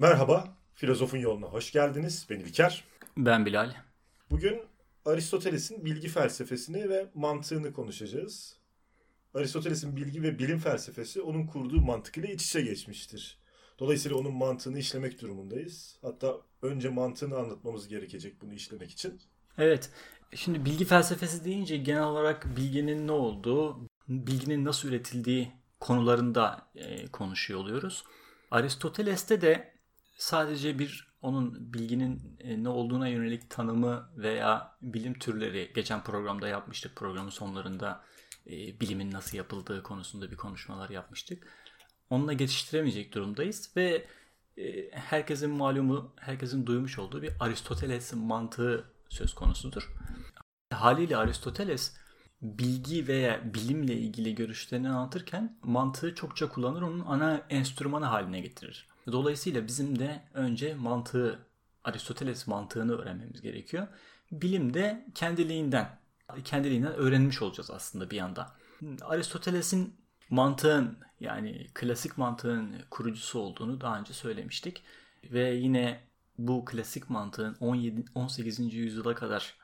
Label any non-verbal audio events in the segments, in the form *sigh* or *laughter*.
Merhaba, Filozofun Yoluna hoş geldiniz. Ben İlker. Ben Bilal. Bugün Aristoteles'in bilgi felsefesini ve mantığını konuşacağız. Aristoteles'in bilgi ve bilim felsefesi onun kurduğu mantık ile iç içe geçmiştir. Dolayısıyla onun mantığını işlemek durumundayız. Hatta önce mantığını anlatmamız gerekecek bunu işlemek için. Evet. Şimdi bilgi felsefesi deyince genel olarak bilginin ne olduğu, bilginin nasıl üretildiği konularında e, konuşuyor oluyoruz. Aristoteles'te de sadece bir onun bilginin e, ne olduğuna yönelik tanımı veya bilim türleri geçen programda yapmıştık. Programın sonlarında e, bilimin nasıl yapıldığı konusunda bir konuşmalar yapmıştık. Onunla geçiştiremeyecek durumdayız ve e, herkesin malumu, herkesin duymuş olduğu bir Aristoteles mantığı söz konusudur. Haliyle Aristoteles bilgi veya bilimle ilgili görüşlerini anlatırken mantığı çokça kullanır, onun ana enstrümanı haline getirir. Dolayısıyla bizim de önce mantığı, Aristoteles mantığını öğrenmemiz gerekiyor. Bilim de kendiliğinden, kendiliğinden öğrenmiş olacağız aslında bir yanda. Aristoteles'in mantığın yani klasik mantığın kurucusu olduğunu daha önce söylemiştik. Ve yine bu klasik mantığın 17 18. yüzyıla kadar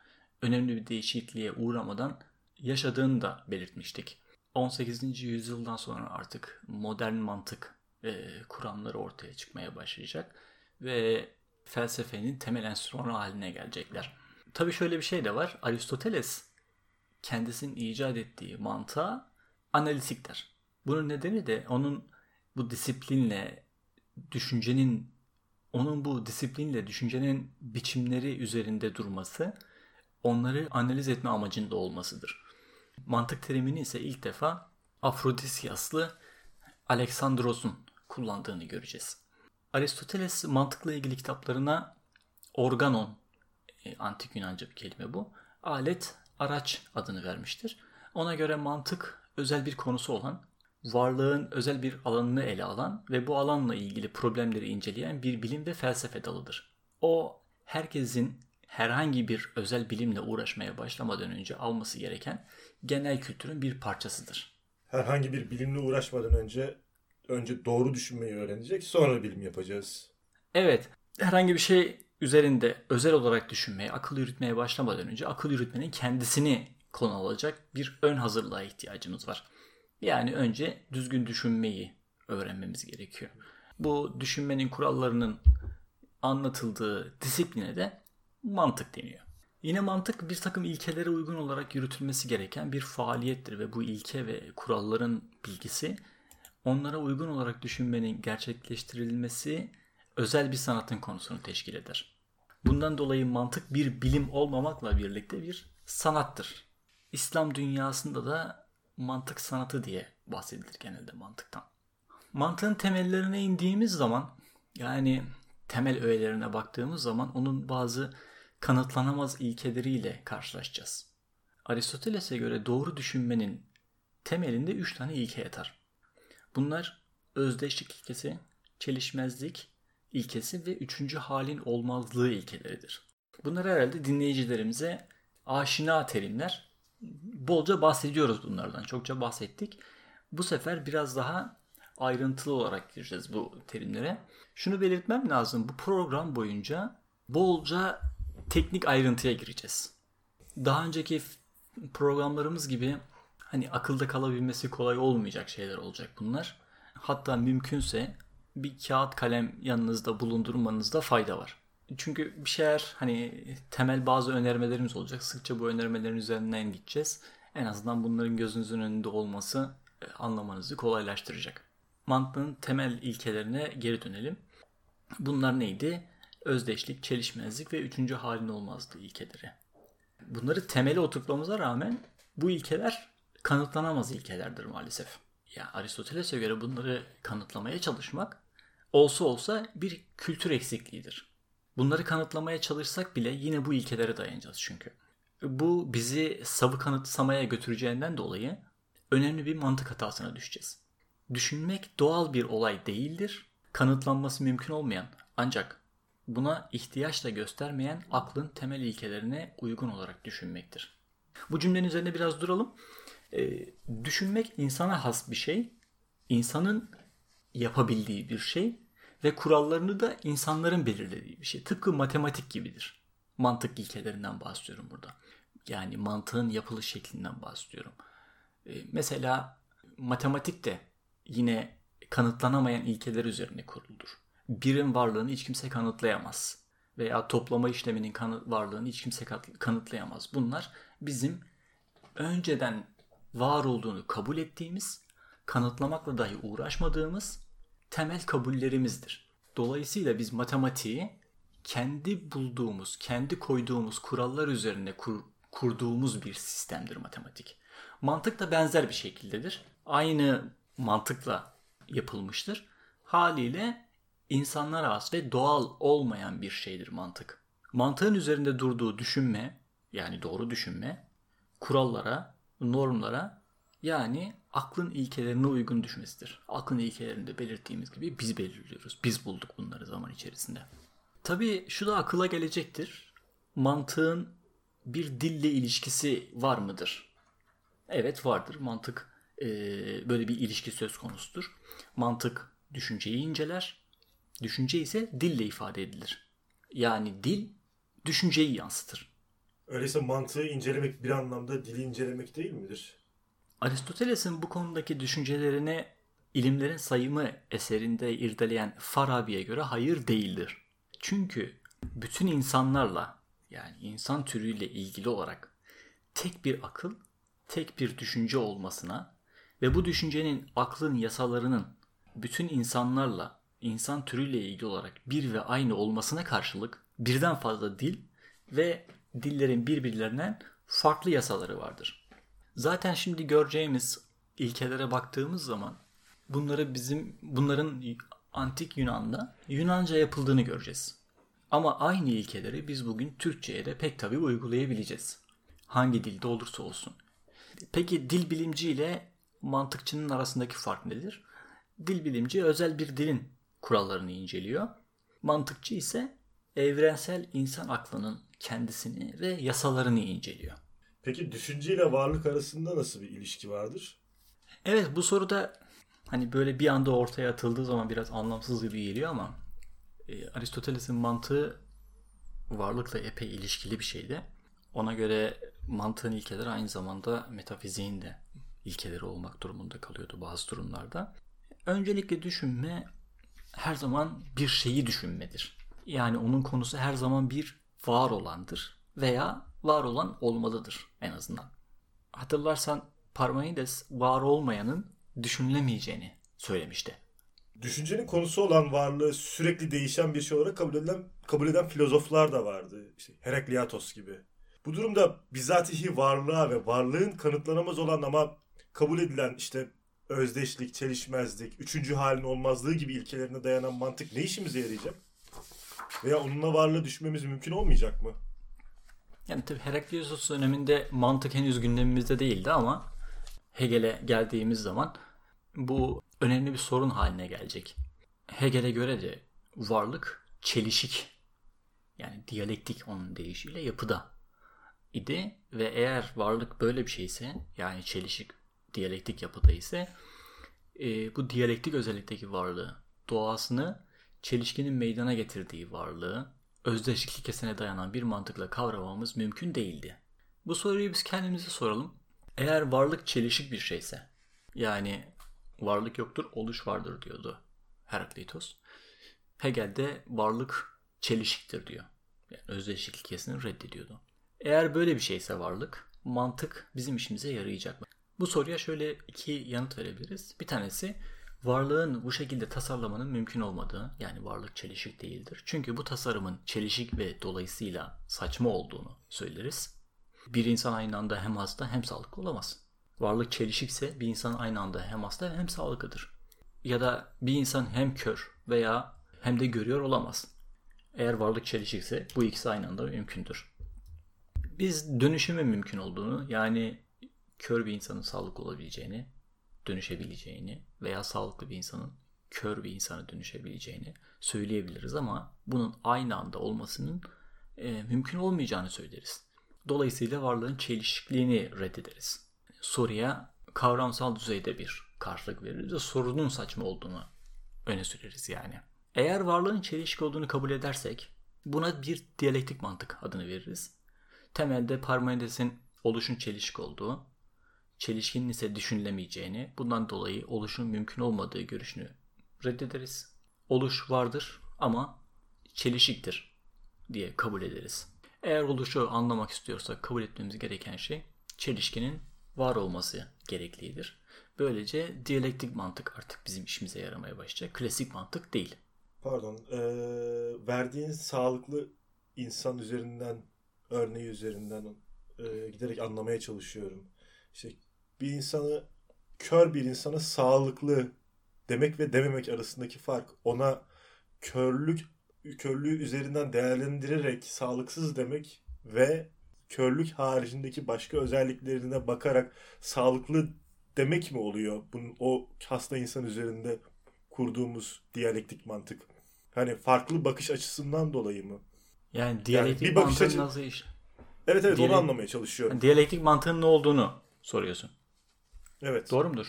önemli bir değişikliğe uğramadan yaşadığını da belirtmiştik. 18. yüzyıldan sonra artık modern mantık e, kuramları ortaya çıkmaya başlayacak ve felsefenin temel enstrümanı haline gelecekler. Tabii şöyle bir şey de var. Aristoteles kendisinin icat ettiği mantığa analitik der. Bunun nedeni de onun bu disiplinle düşüncenin onun bu disiplinle düşüncenin biçimleri üzerinde durması onları analiz etme amacında olmasıdır. Mantık terimini ise ilk defa Afrodisyaslı Aleksandros'un kullandığını göreceğiz. Aristoteles mantıkla ilgili kitaplarına organon, e, antik Yunanca bir kelime bu, alet, araç adını vermiştir. Ona göre mantık özel bir konusu olan, varlığın özel bir alanını ele alan ve bu alanla ilgili problemleri inceleyen bir bilim ve felsefe dalıdır. O herkesin herhangi bir özel bilimle uğraşmaya başlamadan önce alması gereken genel kültürün bir parçasıdır. Herhangi bir bilimle uğraşmadan önce önce doğru düşünmeyi öğrenecek, sonra bilim yapacağız. Evet, herhangi bir şey üzerinde özel olarak düşünmeye, akıl yürütmeye başlamadan önce akıl yürütmenin kendisini konu alacak bir ön hazırlığa ihtiyacımız var. Yani önce düzgün düşünmeyi öğrenmemiz gerekiyor. Bu düşünmenin kurallarının anlatıldığı disipline de mantık deniyor. Yine mantık bir takım ilkelere uygun olarak yürütülmesi gereken bir faaliyettir ve bu ilke ve kuralların bilgisi onlara uygun olarak düşünmenin gerçekleştirilmesi özel bir sanatın konusunu teşkil eder. Bundan dolayı mantık bir bilim olmamakla birlikte bir sanattır. İslam dünyasında da mantık sanatı diye bahsedilir genelde mantıktan. Mantığın temellerine indiğimiz zaman yani temel öğelerine baktığımız zaman onun bazı kanıtlanamaz ilkeleriyle karşılaşacağız. Aristoteles'e göre doğru düşünmenin temelinde üç tane ilke yatar. Bunlar özdeşlik ilkesi, çelişmezlik ilkesi ve üçüncü halin olmazlığı ilkeleridir. Bunlar herhalde dinleyicilerimize aşina terimler. Bolca bahsediyoruz bunlardan. Çokça bahsettik. Bu sefer biraz daha ayrıntılı olarak gireceğiz bu terimlere. Şunu belirtmem lazım. Bu program boyunca bolca teknik ayrıntıya gireceğiz. Daha önceki programlarımız gibi hani akılda kalabilmesi kolay olmayacak şeyler olacak bunlar. Hatta mümkünse bir kağıt kalem yanınızda bulundurmanızda fayda var. Çünkü bir şeyler hani temel bazı önermelerimiz olacak. Sıkça bu önermelerin üzerinden gideceğiz. En azından bunların gözünüzün önünde olması e, anlamanızı kolaylaştıracak. Mantığın temel ilkelerine geri dönelim. Bunlar neydi? Özdeşlik, çelişmezlik ve üçüncü halin olmazlığı ilkeleri. Bunları temele oturtmamıza rağmen bu ilkeler kanıtlanamaz ilkelerdir maalesef. Ya Aristoteles'e göre bunları kanıtlamaya çalışmak olsa olsa bir kültür eksikliğidir. Bunları kanıtlamaya çalışsak bile yine bu ilkelere dayanacağız çünkü. Bu bizi savı kanıtsamaya götüreceğinden dolayı önemli bir mantık hatasına düşeceğiz. Düşünmek doğal bir olay değildir. Kanıtlanması mümkün olmayan ancak buna ihtiyaç da göstermeyen aklın temel ilkelerine uygun olarak düşünmektir. Bu cümlenin üzerine biraz duralım. E, düşünmek insana has bir şey. İnsanın yapabildiği bir şey ve kurallarını da insanların belirlediği bir şey. Tıpkı matematik gibidir. Mantık ilkelerinden bahsediyorum burada. Yani mantığın yapılış şeklinden bahsediyorum. Ee, mesela matematik de yine kanıtlanamayan ilkeler üzerine kuruludur. Birin varlığını hiç kimse kanıtlayamaz. Veya toplama işleminin kanı- varlığını hiç kimse kanıtlayamaz. Bunlar bizim önceden var olduğunu kabul ettiğimiz, kanıtlamakla dahi uğraşmadığımız temel kabullerimizdir. Dolayısıyla biz matematiği kendi bulduğumuz, kendi koyduğumuz kurallar üzerine kur, kurduğumuz bir sistemdir matematik. Mantık da benzer bir şekildedir. Aynı mantıkla yapılmıştır. Haliyle insanlara has ve doğal olmayan bir şeydir mantık. Mantığın üzerinde durduğu düşünme, yani doğru düşünme, kurallara, normlara yani aklın ilkelerine uygun düşmesidir. Aklın ilkelerinde belirttiğimiz gibi biz belirliyoruz. Biz bulduk bunları zaman içerisinde. Tabii şu da akıla gelecektir. Mantığın bir dille ilişkisi var mıdır? Evet vardır. Mantık e, böyle bir ilişki söz konusudur. Mantık düşünceyi inceler. Düşünce ise dille ifade edilir. Yani dil düşünceyi yansıtır. Öyleyse mantığı incelemek bir anlamda dili incelemek değil midir? Aristoteles'in bu konudaki düşüncelerini ilimlerin sayımı eserinde irdeleyen Farabi'ye göre hayır değildir. Çünkü bütün insanlarla yani insan türüyle ilgili olarak tek bir akıl, tek bir düşünce olmasına ve bu düşüncenin aklın yasalarının bütün insanlarla, insan türüyle ilgili olarak bir ve aynı olmasına karşılık birden fazla dil ve dillerin birbirlerinden farklı yasaları vardır. Zaten şimdi göreceğimiz ilkelere baktığımız zaman bunları bizim bunların antik Yunan'da Yunanca yapıldığını göreceğiz. Ama aynı ilkeleri biz bugün Türkçe'ye de pek tabii uygulayabileceğiz. Hangi dilde olursa olsun. Peki dil bilimci ile mantıkçının arasındaki fark nedir? Dil bilimci özel bir dilin kurallarını inceliyor. Mantıkçı ise evrensel insan aklının kendisini ve yasalarını inceliyor. Peki düşünce ile varlık arasında nasıl bir ilişki vardır? Evet bu soruda hani böyle bir anda ortaya atıldığı zaman biraz anlamsız gibi geliyor ama e, Aristoteles'in mantığı varlıkla epey ilişkili bir şeydi. Ona göre mantığın ilkeleri aynı zamanda metafiziğin de ilkeleri olmak durumunda kalıyordu bazı durumlarda. Öncelikle düşünme her zaman bir şeyi düşünmedir. Yani onun konusu her zaman bir var olandır veya var olan olmalıdır en azından. Hatırlarsan Parmenides var olmayanın düşünülemeyeceğini söylemişti. Düşüncenin konusu olan varlığı sürekli değişen bir şey olarak kabul edilen kabul eden filozoflar da vardı. İşte Herakliatos gibi. Bu durumda bizatihi varlığa ve varlığın kanıtlanamaz olan ama kabul edilen işte özdeşlik, çelişmezlik, üçüncü halin olmazlığı gibi ilkelerine dayanan mantık ne işimize yarayacak? Veya onunla varlığı düşmemiz mümkün olmayacak mı? Yani tabii Heraklitos döneminde mantık henüz gündemimizde değildi ama Hegel'e geldiğimiz zaman bu önemli bir sorun haline gelecek. Hegel'e göre de varlık çelişik yani diyalektik onun deyişiyle yapıda idi ve eğer varlık böyle bir şeyse yani çelişik diyalektik yapıda ise e, bu diyalektik özellikteki varlığı doğasını çelişkinin meydana getirdiği varlığı özdeşlik ilkesine dayanan bir mantıkla kavramamız mümkün değildi. Bu soruyu biz kendimize soralım. Eğer varlık çelişik bir şeyse yani varlık yoktur oluş vardır diyordu Heraklitos. Hegel de varlık çelişiktir diyor. Yani özdeşlik ilkesini reddediyordu. Eğer böyle bir şeyse varlık, mantık bizim işimize yarayacak mı? Bu soruya şöyle iki yanıt verebiliriz. Bir tanesi varlığın bu şekilde tasarlamanın mümkün olmadığı yani varlık çelişik değildir. Çünkü bu tasarımın çelişik ve dolayısıyla saçma olduğunu söyleriz. Bir insan aynı anda hem hasta hem sağlıklı olamaz. Varlık çelişikse bir insan aynı anda hem hasta hem sağlıklıdır. Ya da bir insan hem kör veya hem de görüyor olamaz. Eğer varlık çelişikse bu ikisi aynı anda mümkündür. Biz dönüşümün mümkün olduğunu yani kör bir insanın sağlıklı olabileceğini, dönüşebileceğini veya sağlıklı bir insanın kör bir insana dönüşebileceğini söyleyebiliriz ama bunun aynı anda olmasının e, mümkün olmayacağını söyleriz. Dolayısıyla varlığın çelişikliğini reddederiz. Soruya kavramsal düzeyde bir karşılık veririz ve sorunun saçma olduğunu öne süreriz yani. Eğer varlığın çelişki olduğunu kabul edersek buna bir diyalektik mantık adını veririz. Temelde Parmenides'in oluşun çelişki olduğu, çelişkinin ise düşünülemeyeceğini, bundan dolayı oluşun mümkün olmadığı görüşünü reddederiz. Oluş vardır ama çelişiktir diye kabul ederiz. Eğer oluşu anlamak istiyorsak kabul etmemiz gereken şey çelişkinin var olması gereklidir. Böylece diyalektik mantık artık bizim işimize yaramaya başlayacak. Klasik mantık değil. Pardon. Ee, verdiğin sağlıklı insan üzerinden örneği üzerinden e, giderek anlamaya çalışıyorum. İşte bir insanı kör bir insana sağlıklı demek ve dememek arasındaki fark ona körlük körlüğü üzerinden değerlendirerek sağlıksız demek ve körlük haricindeki başka özelliklerine bakarak sağlıklı demek mi oluyor? Bunun o hasta insan üzerinde kurduğumuz diyalektik mantık. Hani farklı bakış açısından dolayı mı? Yani diyalektik Yani bir bakış açı- nasıl iş? Evet evet Diyalek- onu anlamaya çalışıyorum. Yani diyalektik mantığın ne olduğunu soruyorsun. Evet. Doğru mudur?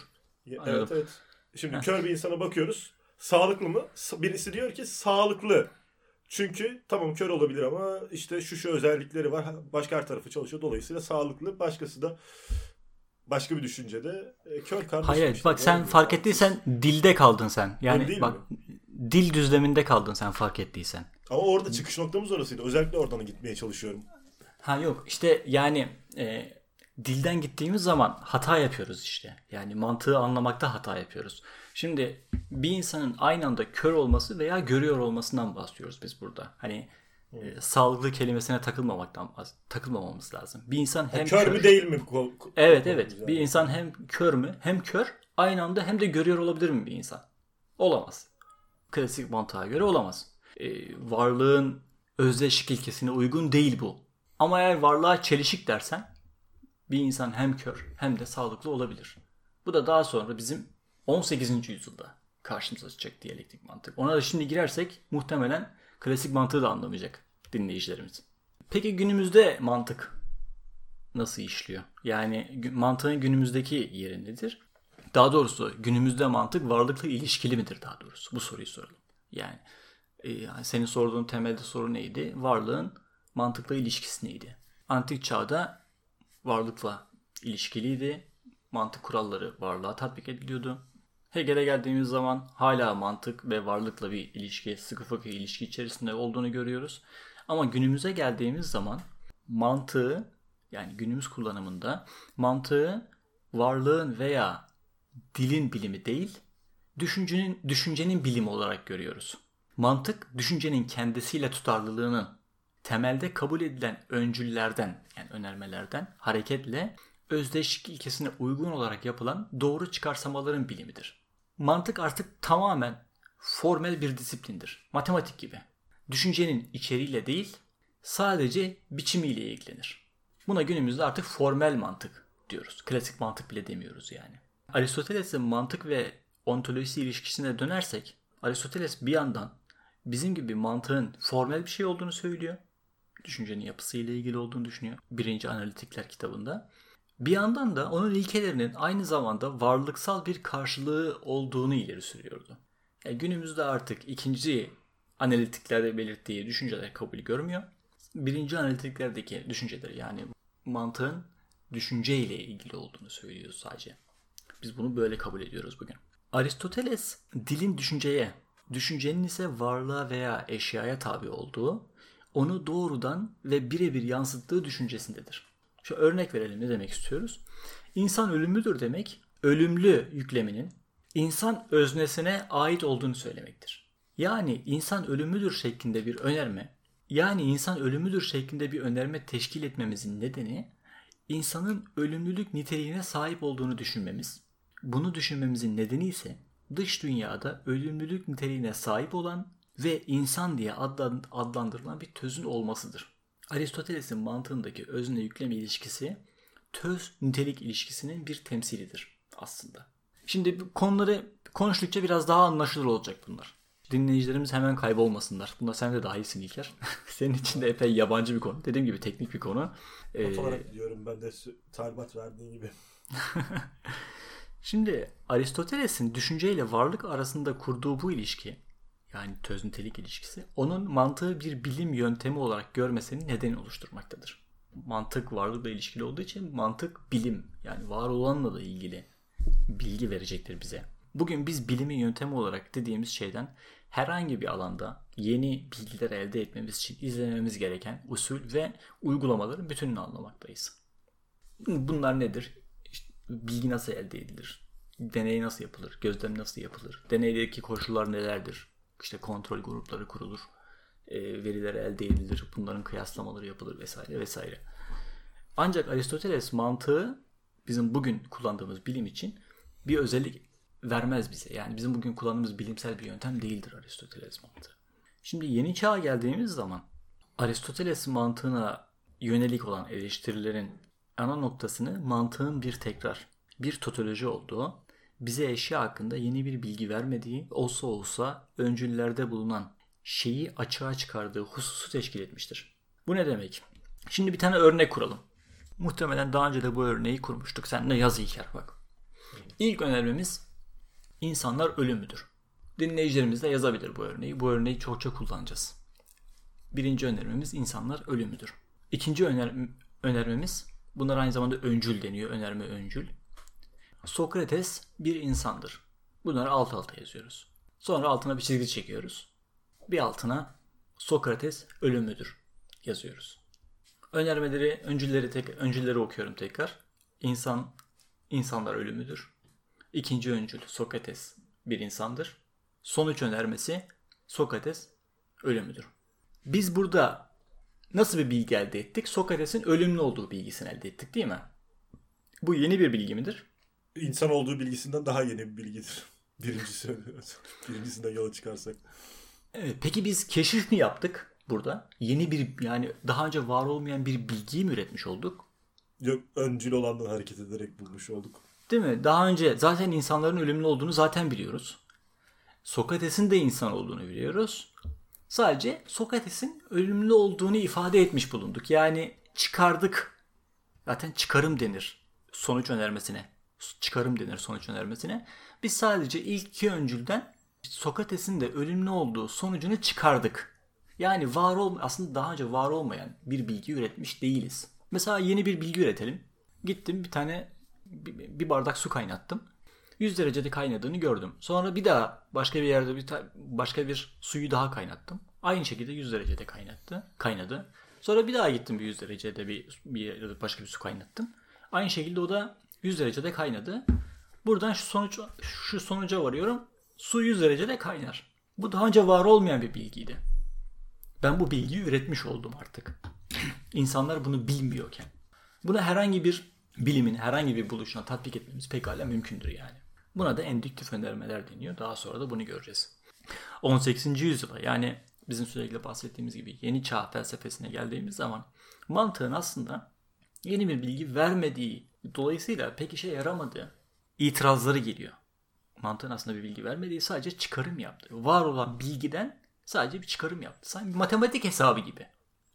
Anladım. Evet evet. Şimdi kör bir insana bakıyoruz. Sağlıklı mı? Birisi diyor ki sağlıklı. Çünkü tamam kör olabilir ama işte şu şu özellikleri var. Başka her tarafı çalışıyor. Dolayısıyla sağlıklı. Başkası da başka bir düşüncede e, kör kardeşim. Hayır işte, bak sen fark ettiysen dilde kaldın sen. Yani bak dil düzleminde kaldın sen fark ettiysen. Ama orada çıkış noktamız orasıydı. Özellikle oradan gitmeye çalışıyorum. Ha yok işte yani e, dilden gittiğimiz zaman hata yapıyoruz işte. Yani mantığı anlamakta hata yapıyoruz. Şimdi bir insanın aynı anda kör olması veya görüyor olmasından bahsediyoruz biz burada. Hani e, sağlıklı kelimesine takılmamaktan takılmamamız lazım. Bir insan hem kör, mü değil mi? Evet evet. Bir insan hem kör mü hem kör aynı anda hem de görüyor olabilir mi bir insan? Olamaz. Klasik mantığa göre olamaz. Ee, varlığın özdeşlik ilkesine uygun değil bu. Ama eğer varlığa çelişik dersen bir insan hem kör hem de sağlıklı olabilir. Bu da daha sonra bizim 18. yüzyılda karşımıza çıkacak diyalektik mantık. Ona da şimdi girersek muhtemelen klasik mantığı da anlamayacak dinleyicilerimiz. Peki günümüzde mantık nasıl işliyor? Yani mantığın günümüzdeki yeri nedir? Daha doğrusu günümüzde mantık varlıkla ilişkili midir daha doğrusu? Bu soruyu soralım. Yani e, senin sorduğun temelde soru neydi? Varlığın mantıkla ilişkisi neydi? Antik çağda varlıkla ilişkiliydi. Mantık kuralları varlığa tatbik ediliyordu. Hegel'e geldiğimiz zaman hala mantık ve varlıkla bir ilişki, sıkı fıkı ilişki içerisinde olduğunu görüyoruz. Ama günümüze geldiğimiz zaman mantığı yani günümüz kullanımında mantığı varlığın veya dilin bilimi değil, düşüncenin düşüncenin bilimi olarak görüyoruz. Mantık düşüncenin kendisiyle tutarlılığının temelde kabul edilen öncüllerden yani önermelerden hareketle özdeşlik ilkesine uygun olarak yapılan doğru çıkarsamaların bilimidir. Mantık artık tamamen formel bir disiplindir. Matematik gibi. Düşüncenin içeriğiyle değil, sadece biçimiyle ilgilenir. Buna günümüzde artık formel mantık diyoruz. Klasik mantık bile demiyoruz yani. Aristoteles'in mantık ve ontolojisi ilişkisine dönersek, Aristoteles bir yandan bizim gibi mantığın formel bir şey olduğunu söylüyor. Düşüncenin yapısıyla ilgili olduğunu düşünüyor. Birinci Analitikler kitabında. Bir yandan da onun ilkelerinin aynı zamanda varlıksal bir karşılığı olduğunu ileri sürüyordu. Yani günümüzde artık ikinci analitiklerde belirttiği düşünceler kabul görmüyor. Birinci analitiklerdeki düşünceler yani mantığın düşünceyle ilgili olduğunu söylüyor sadece. Biz bunu böyle kabul ediyoruz bugün. Aristoteles dilin düşünceye, düşüncenin ise varlığa veya eşyaya tabi olduğu, onu doğrudan ve birebir yansıttığı düşüncesindedir. Şu örnek verelim ne demek istiyoruz? İnsan ölümlüdür demek, ölümlü yükleminin insan öznesine ait olduğunu söylemektir. Yani insan ölümlüdür şeklinde bir önerme, yani insan ölümlüdür şeklinde bir önerme teşkil etmemizin nedeni insanın ölümlülük niteliğine sahip olduğunu düşünmemiz. Bunu düşünmemizin nedeni ise dış dünyada ölümlülük niteliğine sahip olan ve insan diye adlan- adlandırılan bir tözün olmasıdır. Aristoteles'in mantığındaki özne yükleme ilişkisi töz nitelik ilişkisinin bir temsilidir aslında. Şimdi bu konuları konuştukça biraz daha anlaşılır olacak bunlar. Dinleyicilerimiz hemen kaybolmasınlar. Buna sen de dahilsin İlker. *laughs* Senin için de epey yabancı bir konu. Dediğim gibi teknik bir konu. Ee, Not olarak diyorum ben de talimat verdiğin gibi. *laughs* Şimdi Aristoteles'in düşünceyle varlık arasında kurduğu bu ilişki yani töz nitelik ilişkisi onun mantığı bir bilim yöntemi olarak görmesinin nedeni oluşturmaktadır. Mantık varlıkla ilişkili olduğu için mantık bilim yani var olanla da ilgili bilgi verecektir bize. Bugün biz bilimin yöntemi olarak dediğimiz şeyden herhangi bir alanda yeni bilgiler elde etmemiz için izlememiz gereken usul ve uygulamaların bütününü anlamaktayız. Bunlar nedir? İşte bilgi nasıl elde edilir? Deney nasıl yapılır? Gözlem nasıl yapılır? Deneydeki koşullar nelerdir? İşte kontrol grupları kurulur. E, veriler elde edilir. Bunların kıyaslamaları yapılır vesaire vesaire. Ancak Aristoteles mantığı bizim bugün kullandığımız bilim için bir özellik vermez bize. Yani bizim bugün kullandığımız bilimsel bir yöntem değildir Aristoteles mantığı. Şimdi yeni çağa geldiğimiz zaman Aristoteles mantığına yönelik olan eleştirilerin ana noktasını mantığın bir tekrar, bir totoloji olduğu, bize eşya hakkında yeni bir bilgi vermediği, olsa olsa öncüllerde bulunan şeyi açığa çıkardığı hususu teşkil etmiştir. Bu ne demek? Şimdi bir tane örnek kuralım. Muhtemelen daha önce de bu örneği kurmuştuk. Sen de yaz İlker bak. İlk önermemiz insanlar ölümüdür. Dinleyicilerimiz de yazabilir bu örneği. Bu örneği çokça kullanacağız. Birinci önermemiz insanlar ölümüdür. İkinci öner önermemiz bunlar aynı zamanda öncül deniyor. Önerme öncül. Sokrates bir insandır. Bunları alt alta yazıyoruz. Sonra altına bir çizgi çekiyoruz. Bir altına Sokrates ölümüdür yazıyoruz. Önermeleri, öncülleri tek, öncülleri okuyorum tekrar. İnsan insanlar ölümüdür. İkinci öncül Sokrates bir insandır. Sonuç önermesi Sokrates ölümüdür. Biz burada nasıl bir bilgi elde ettik? Sokrates'in ölümlü olduğu bilgisini elde ettik değil mi? Bu yeni bir bilgi midir? İnsan olduğu bilgisinden daha yeni bir bilgidir. *laughs* Birincisi, *laughs* birincisinden yola çıkarsak. Evet, peki biz keşif mi yaptık burada? Yeni bir yani daha önce var olmayan bir bilgiyi mi üretmiş olduk? Yok öncül olandan hareket ederek bulmuş olduk. Değil mi? Daha önce zaten insanların ölümlü olduğunu zaten biliyoruz. Sokrates'in de insan olduğunu biliyoruz. Sadece Sokrates'in ölümlü olduğunu ifade etmiş bulunduk. Yani çıkardık. Zaten çıkarım denir sonuç önermesine. Çıkarım denir sonuç önermesine. Biz sadece ilk iki öncülden Sokrates'in de ölümlü olduğu sonucunu çıkardık. Yani var ol aslında daha önce var olmayan bir bilgi üretmiş değiliz. Mesela yeni bir bilgi üretelim. Gittim bir tane bir bardak su kaynattım. 100 derecede kaynadığını gördüm. Sonra bir daha başka bir yerde bir başka bir suyu daha kaynattım. Aynı şekilde 100 derecede kaynattı, kaynadı. Sonra bir daha gittim bir 100 derecede bir, bir başka bir su kaynattım. Aynı şekilde o da 100 derecede kaynadı. Buradan şu sonuç şu sonuca varıyorum. Su 100 derecede kaynar. Bu daha önce var olmayan bir bilgiydi. Ben bu bilgiyi üretmiş oldum artık. İnsanlar bunu bilmiyorken. Buna herhangi bir bilimin herhangi bir buluşuna tatbik etmemiz pekala mümkündür yani. Buna da endüktif önermeler deniyor. Daha sonra da bunu göreceğiz. 18. yüzyıla yani bizim sürekli bahsettiğimiz gibi yeni çağ felsefesine geldiğimiz zaman mantığın aslında yeni bir bilgi vermediği dolayısıyla pek işe yaramadığı itirazları geliyor. Mantığın aslında bir bilgi vermediği sadece çıkarım yaptı. Var olan bilgiden sadece bir çıkarım yaptı. Sanki bir matematik hesabı gibi.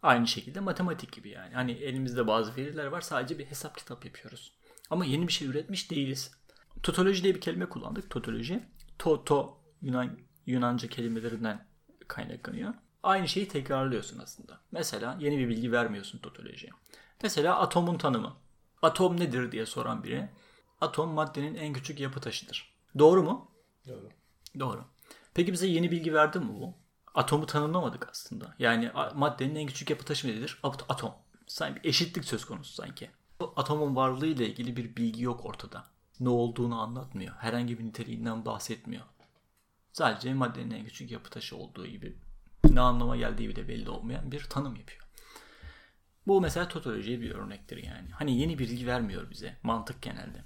Aynı şekilde matematik gibi yani. Hani elimizde bazı veriler var sadece bir hesap kitap yapıyoruz. Ama yeni bir şey üretmiş değiliz. Totoloji diye bir kelime kullandık. Totoloji. Toto Yunan Yunanca kelimelerinden kaynaklanıyor. Aynı şeyi tekrarlıyorsun aslında. Mesela yeni bir bilgi vermiyorsun totolojiye. Mesela atomun tanımı. Atom nedir diye soran biri. Atom maddenin en küçük yapı taşıdır. Doğru mu? Doğru. Doğru. Peki bize yeni bilgi verdi mi bu? Atomu tanımlamadık aslında. Yani maddenin en küçük yapı taşı nedir? Atom. Sanki bir eşitlik söz konusu sanki. Bu atomun varlığı ile ilgili bir bilgi yok ortada. Ne olduğunu anlatmıyor. Herhangi bir niteliğinden bahsetmiyor. Sadece maddenin en küçük yapı taşı olduğu gibi ne anlama geldiği bile belli olmayan bir tanım yapıyor. Bu mesela totolojiye bir örnektir yani. Hani yeni bir bilgi vermiyor bize mantık genelde.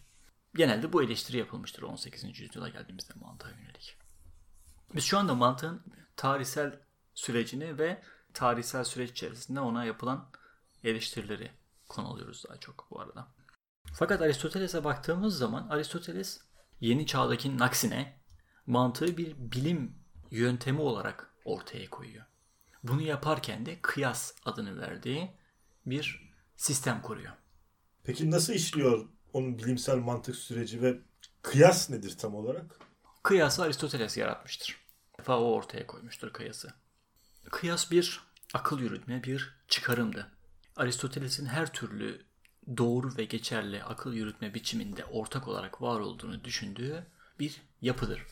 Genelde bu eleştiri yapılmıştır 18. yüzyıla geldiğimizde mantığa yönelik. Biz şu anda mantığın tarihsel sürecini ve tarihsel süreç içerisinde ona yapılan eleştirileri konu alıyoruz daha çok bu arada. Fakat Aristoteles'e baktığımız zaman Aristoteles yeni çağdakinin aksine mantığı bir bilim yöntemi olarak ortaya koyuyor. Bunu yaparken de kıyas adını verdiği bir sistem kuruyor. Peki nasıl işliyor onun bilimsel mantık süreci ve kıyas nedir tam olarak? Kıyası Aristoteles yaratmıştır. defa o ortaya koymuştur kıyası. Kıyas bir akıl yürütme, bir çıkarımdı. Aristoteles'in her türlü doğru ve geçerli akıl yürütme biçiminde ortak olarak var olduğunu düşündüğü bir yapıdır.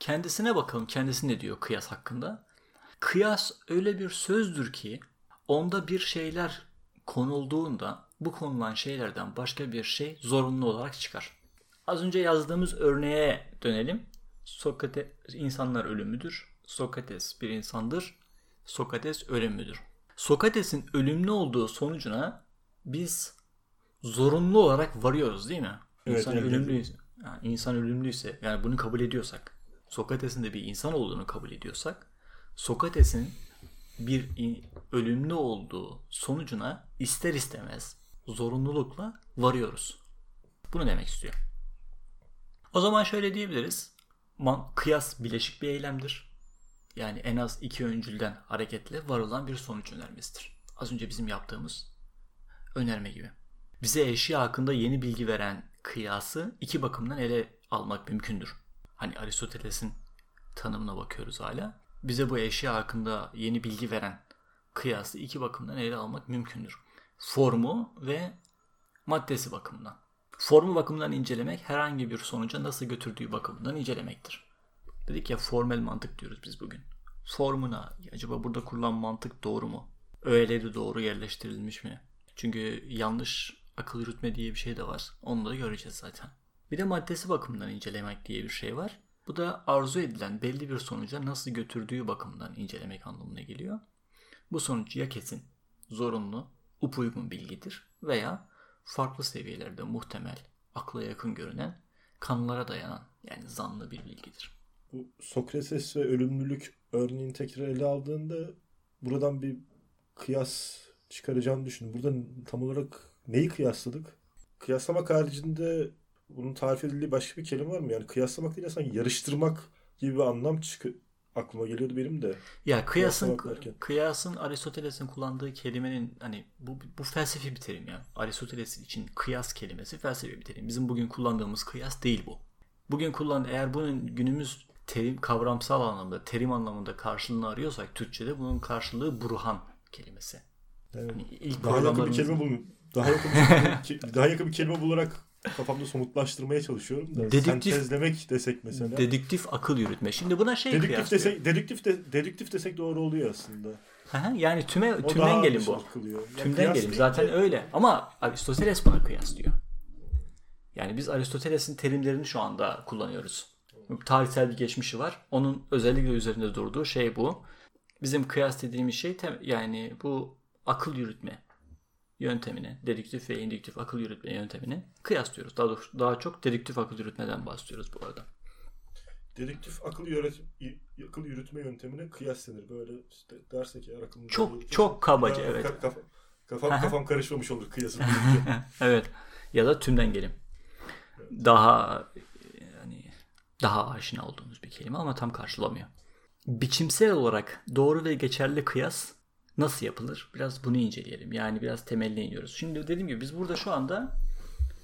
Kendisine bakalım kendisi ne diyor kıyas hakkında. Kıyas öyle bir sözdür ki onda bir şeyler konulduğunda bu konulan şeylerden başka bir şey zorunlu olarak çıkar. Az önce yazdığımız örneğe dönelim. Sokrates insanlar ölümüdür. Sokrates bir insandır. Sokrates ölümüdür. Sokrates'in ölümlü olduğu sonucuna biz zorunlu olarak varıyoruz değil mi? Evet, İnsan evet, ölümlüyse, yani insan ölümlüyse yani bunu kabul ediyorsak, Sokrates'in de bir insan olduğunu kabul ediyorsak, Sokrates'in bir ölümlü olduğu sonucuna ister istemez zorunlulukla varıyoruz. Bunu demek istiyor. O zaman şöyle diyebiliriz. Man- kıyas bileşik bir eylemdir. Yani en az iki öncülden hareketle varılan bir sonuç önermesidir. Az önce bizim yaptığımız önerme gibi. Bize eşya hakkında yeni bilgi veren kıyası iki bakımdan ele almak mümkündür. Hani Aristoteles'in tanımına bakıyoruz hala. Bize bu eşya hakkında yeni bilgi veren kıyası iki bakımdan ele almak mümkündür. Formu ve maddesi bakımından. Formu bakımından incelemek herhangi bir sonuca nasıl götürdüğü bakımından incelemektir. Dedik ya formel mantık diyoruz biz bugün. Formuna acaba burada kurulan mantık doğru mu? Öğeleri doğru yerleştirilmiş mi? Çünkü yanlış akıl yürütme diye bir şey de var. Onu da göreceğiz zaten. Bir de maddesi bakımından incelemek diye bir şey var. Bu da arzu edilen belli bir sonuca nasıl götürdüğü bakımından incelemek anlamına geliyor. Bu sonuç ya kesin, zorunlu, upuygun bilgidir veya farklı seviyelerde muhtemel, akla yakın görünen, kanılara dayanan yani zanlı bir bilgidir. Bu Sokrates ve ölümlülük örneğini tekrar ele aldığında buradan bir kıyas çıkaracağını düşün. Burada tam olarak neyi kıyasladık? Kıyaslamak haricinde bunun tarif edildiği başka bir kelime var mı? Yani kıyaslamak değil sanki yarıştırmak gibi bir anlam çıkı aklıma geliyordu benim de. Ya kıyasın kıyasın Aristoteles'in kullandığı kelimenin hani bu bu felsefi bir terim ya. Aristoteles için kıyas kelimesi felsefi bir terim. Bizim bugün kullandığımız kıyas değil bu. Bugün kullan eğer bunun günümüz terim kavramsal anlamda, terim anlamında karşılığını arıyorsak Türkçede bunun karşılığı burhan kelimesi. Evet. Hani ilk Daha yakın bir kelime bulun. *laughs* Daha yakın bir, daha yakın bir kelime bularak kafamda somutlaştırmaya çalışıyorum da. Dedüktif- Sentezlemek desek mesela. Dedüktif akıl yürütme. Şimdi buna şey dedüktif kıyaslıyor. desek, dedüktif de, dedüktif desek doğru oluyor aslında. Hı hı, yani tüme, O tümden gelin bu. anlaşılır kılıyor. Yani Tümden gelin. Zaten de- öyle. Ama Aristoteles buna kıyaslıyor. Yani biz Aristoteles'in terimlerini şu anda kullanıyoruz. Tarihsel bir geçmişi var. Onun özellikle üzerinde durduğu şey bu. Bizim kıyas dediğimiz şey tem- yani bu akıl yürütme yöntemini, dedüktif ve indüktif akıl yürütme yöntemini kıyaslıyoruz. Daha doğrusu daha çok dedüktif akıl yürütmeden bahsediyoruz bu arada. Dedektif akıl yönet akıl yürütme yöntemine kıyas denir. Böyle işte dersek eğer aklımda Çok- yürütürse- çok kabaca, evet. ka- kafa- kafam, kafam karışmamış olur kıyasın. *laughs* evet. Ya da tümden gelim. Daha yani daha aşina olduğumuz bir kelime ama tam karşılamıyor. Biçimsel olarak doğru ve geçerli kıyas nasıl yapılır? Biraz bunu inceleyelim. Yani biraz temeline iniyoruz. Şimdi dediğim gibi biz burada şu anda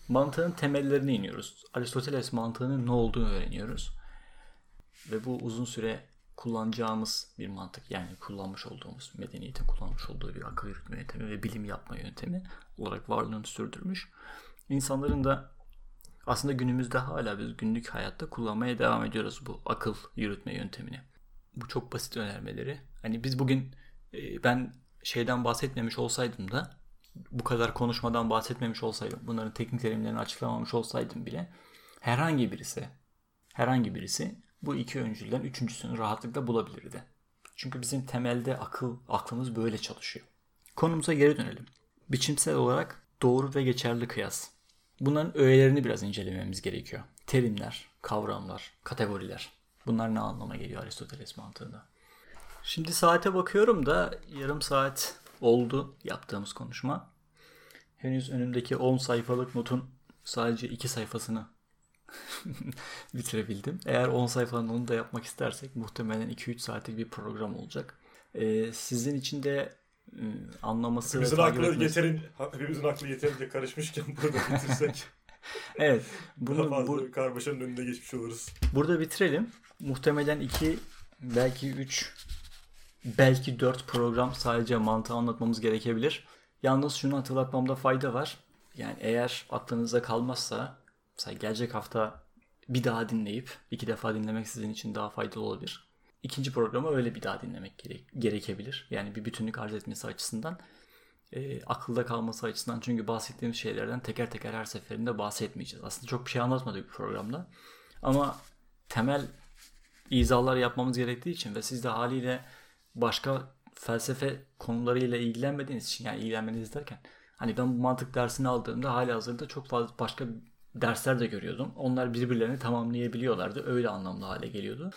mantığın temellerine iniyoruz. Aristoteles mantığının ne olduğunu öğreniyoruz. Ve bu uzun süre kullanacağımız bir mantık. Yani kullanmış olduğumuz, medeniyetin kullanmış olduğu bir akıl yürütme yöntemi ve bilim yapma yöntemi olarak varlığını sürdürmüş. İnsanların da aslında günümüzde hala biz günlük hayatta kullanmaya devam ediyoruz bu akıl yürütme yöntemini. Bu çok basit önermeleri. Hani biz bugün ben şeyden bahsetmemiş olsaydım da bu kadar konuşmadan bahsetmemiş olsaydım, bunların teknik terimlerini açıklamamış olsaydım bile herhangi birisi herhangi birisi bu iki öncülden üçüncüsünü rahatlıkla bulabilirdi. Çünkü bizim temelde akıl aklımız böyle çalışıyor. Konumuza geri dönelim. Biçimsel olarak doğru ve geçerli kıyas. Bunların öğelerini biraz incelememiz gerekiyor. Terimler, kavramlar, kategoriler. Bunlar ne anlama geliyor Aristoteles mantığında? Şimdi saate bakıyorum da yarım saat oldu yaptığımız konuşma. Henüz önümdeki 10 sayfalık notun sadece 2 sayfasını *laughs* bitirebildim. Eğer 10 sayfanın onu da yapmak istersek muhtemelen 2-3 saatlik bir program olacak. Ee, sizin için de e, anlaması Hepimizin ve aklı etmesi- yeterin, hepimizin aklı yeterince karışmışken burada *laughs* bitirsek Evet. daha Bunu, fazla bu, karmaşanın önüne geçmiş oluruz. burada bitirelim. Muhtemelen 2 belki 3 belki 4 program sadece mantığı anlatmamız gerekebilir. Yalnız şunu hatırlatmamda fayda var. Yani eğer aklınızda kalmazsa mesela gelecek hafta bir daha dinleyip iki defa dinlemek sizin için daha faydalı olabilir. İkinci programı öyle bir daha dinlemek gerek, gerekebilir. Yani bir bütünlük arz etmesi açısından. E, akılda kalması açısından çünkü bahsettiğimiz şeylerden teker teker her seferinde bahsetmeyeceğiz. Aslında çok bir şey anlatmadık bir programda. Ama temel izahlar yapmamız gerektiği için ve siz de haliyle başka felsefe konularıyla ilgilenmediğiniz için yani ilgilenmeniz derken hani ben bu mantık dersini aldığımda hali hazırda çok fazla başka dersler de görüyordum. Onlar birbirlerini tamamlayabiliyorlardı. Öyle anlamlı hale geliyordu.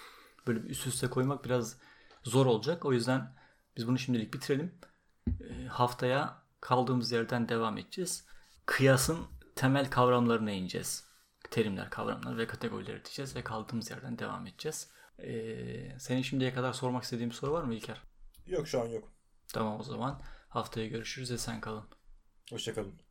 Böyle üst üste koymak biraz zor olacak. O yüzden biz bunu şimdilik bitirelim. E, haftaya kaldığımız yerden devam edeceğiz. Kıyasın temel kavramlarına ineceğiz. Terimler, kavramlar ve kategorileri diyeceğiz ve kaldığımız yerden devam edeceğiz. Ee, senin şimdiye kadar sormak istediğin bir soru var mı İlker? Yok şu an yok. Tamam o zaman haftaya görüşürüz ve sen kalın. Hoşçakalın.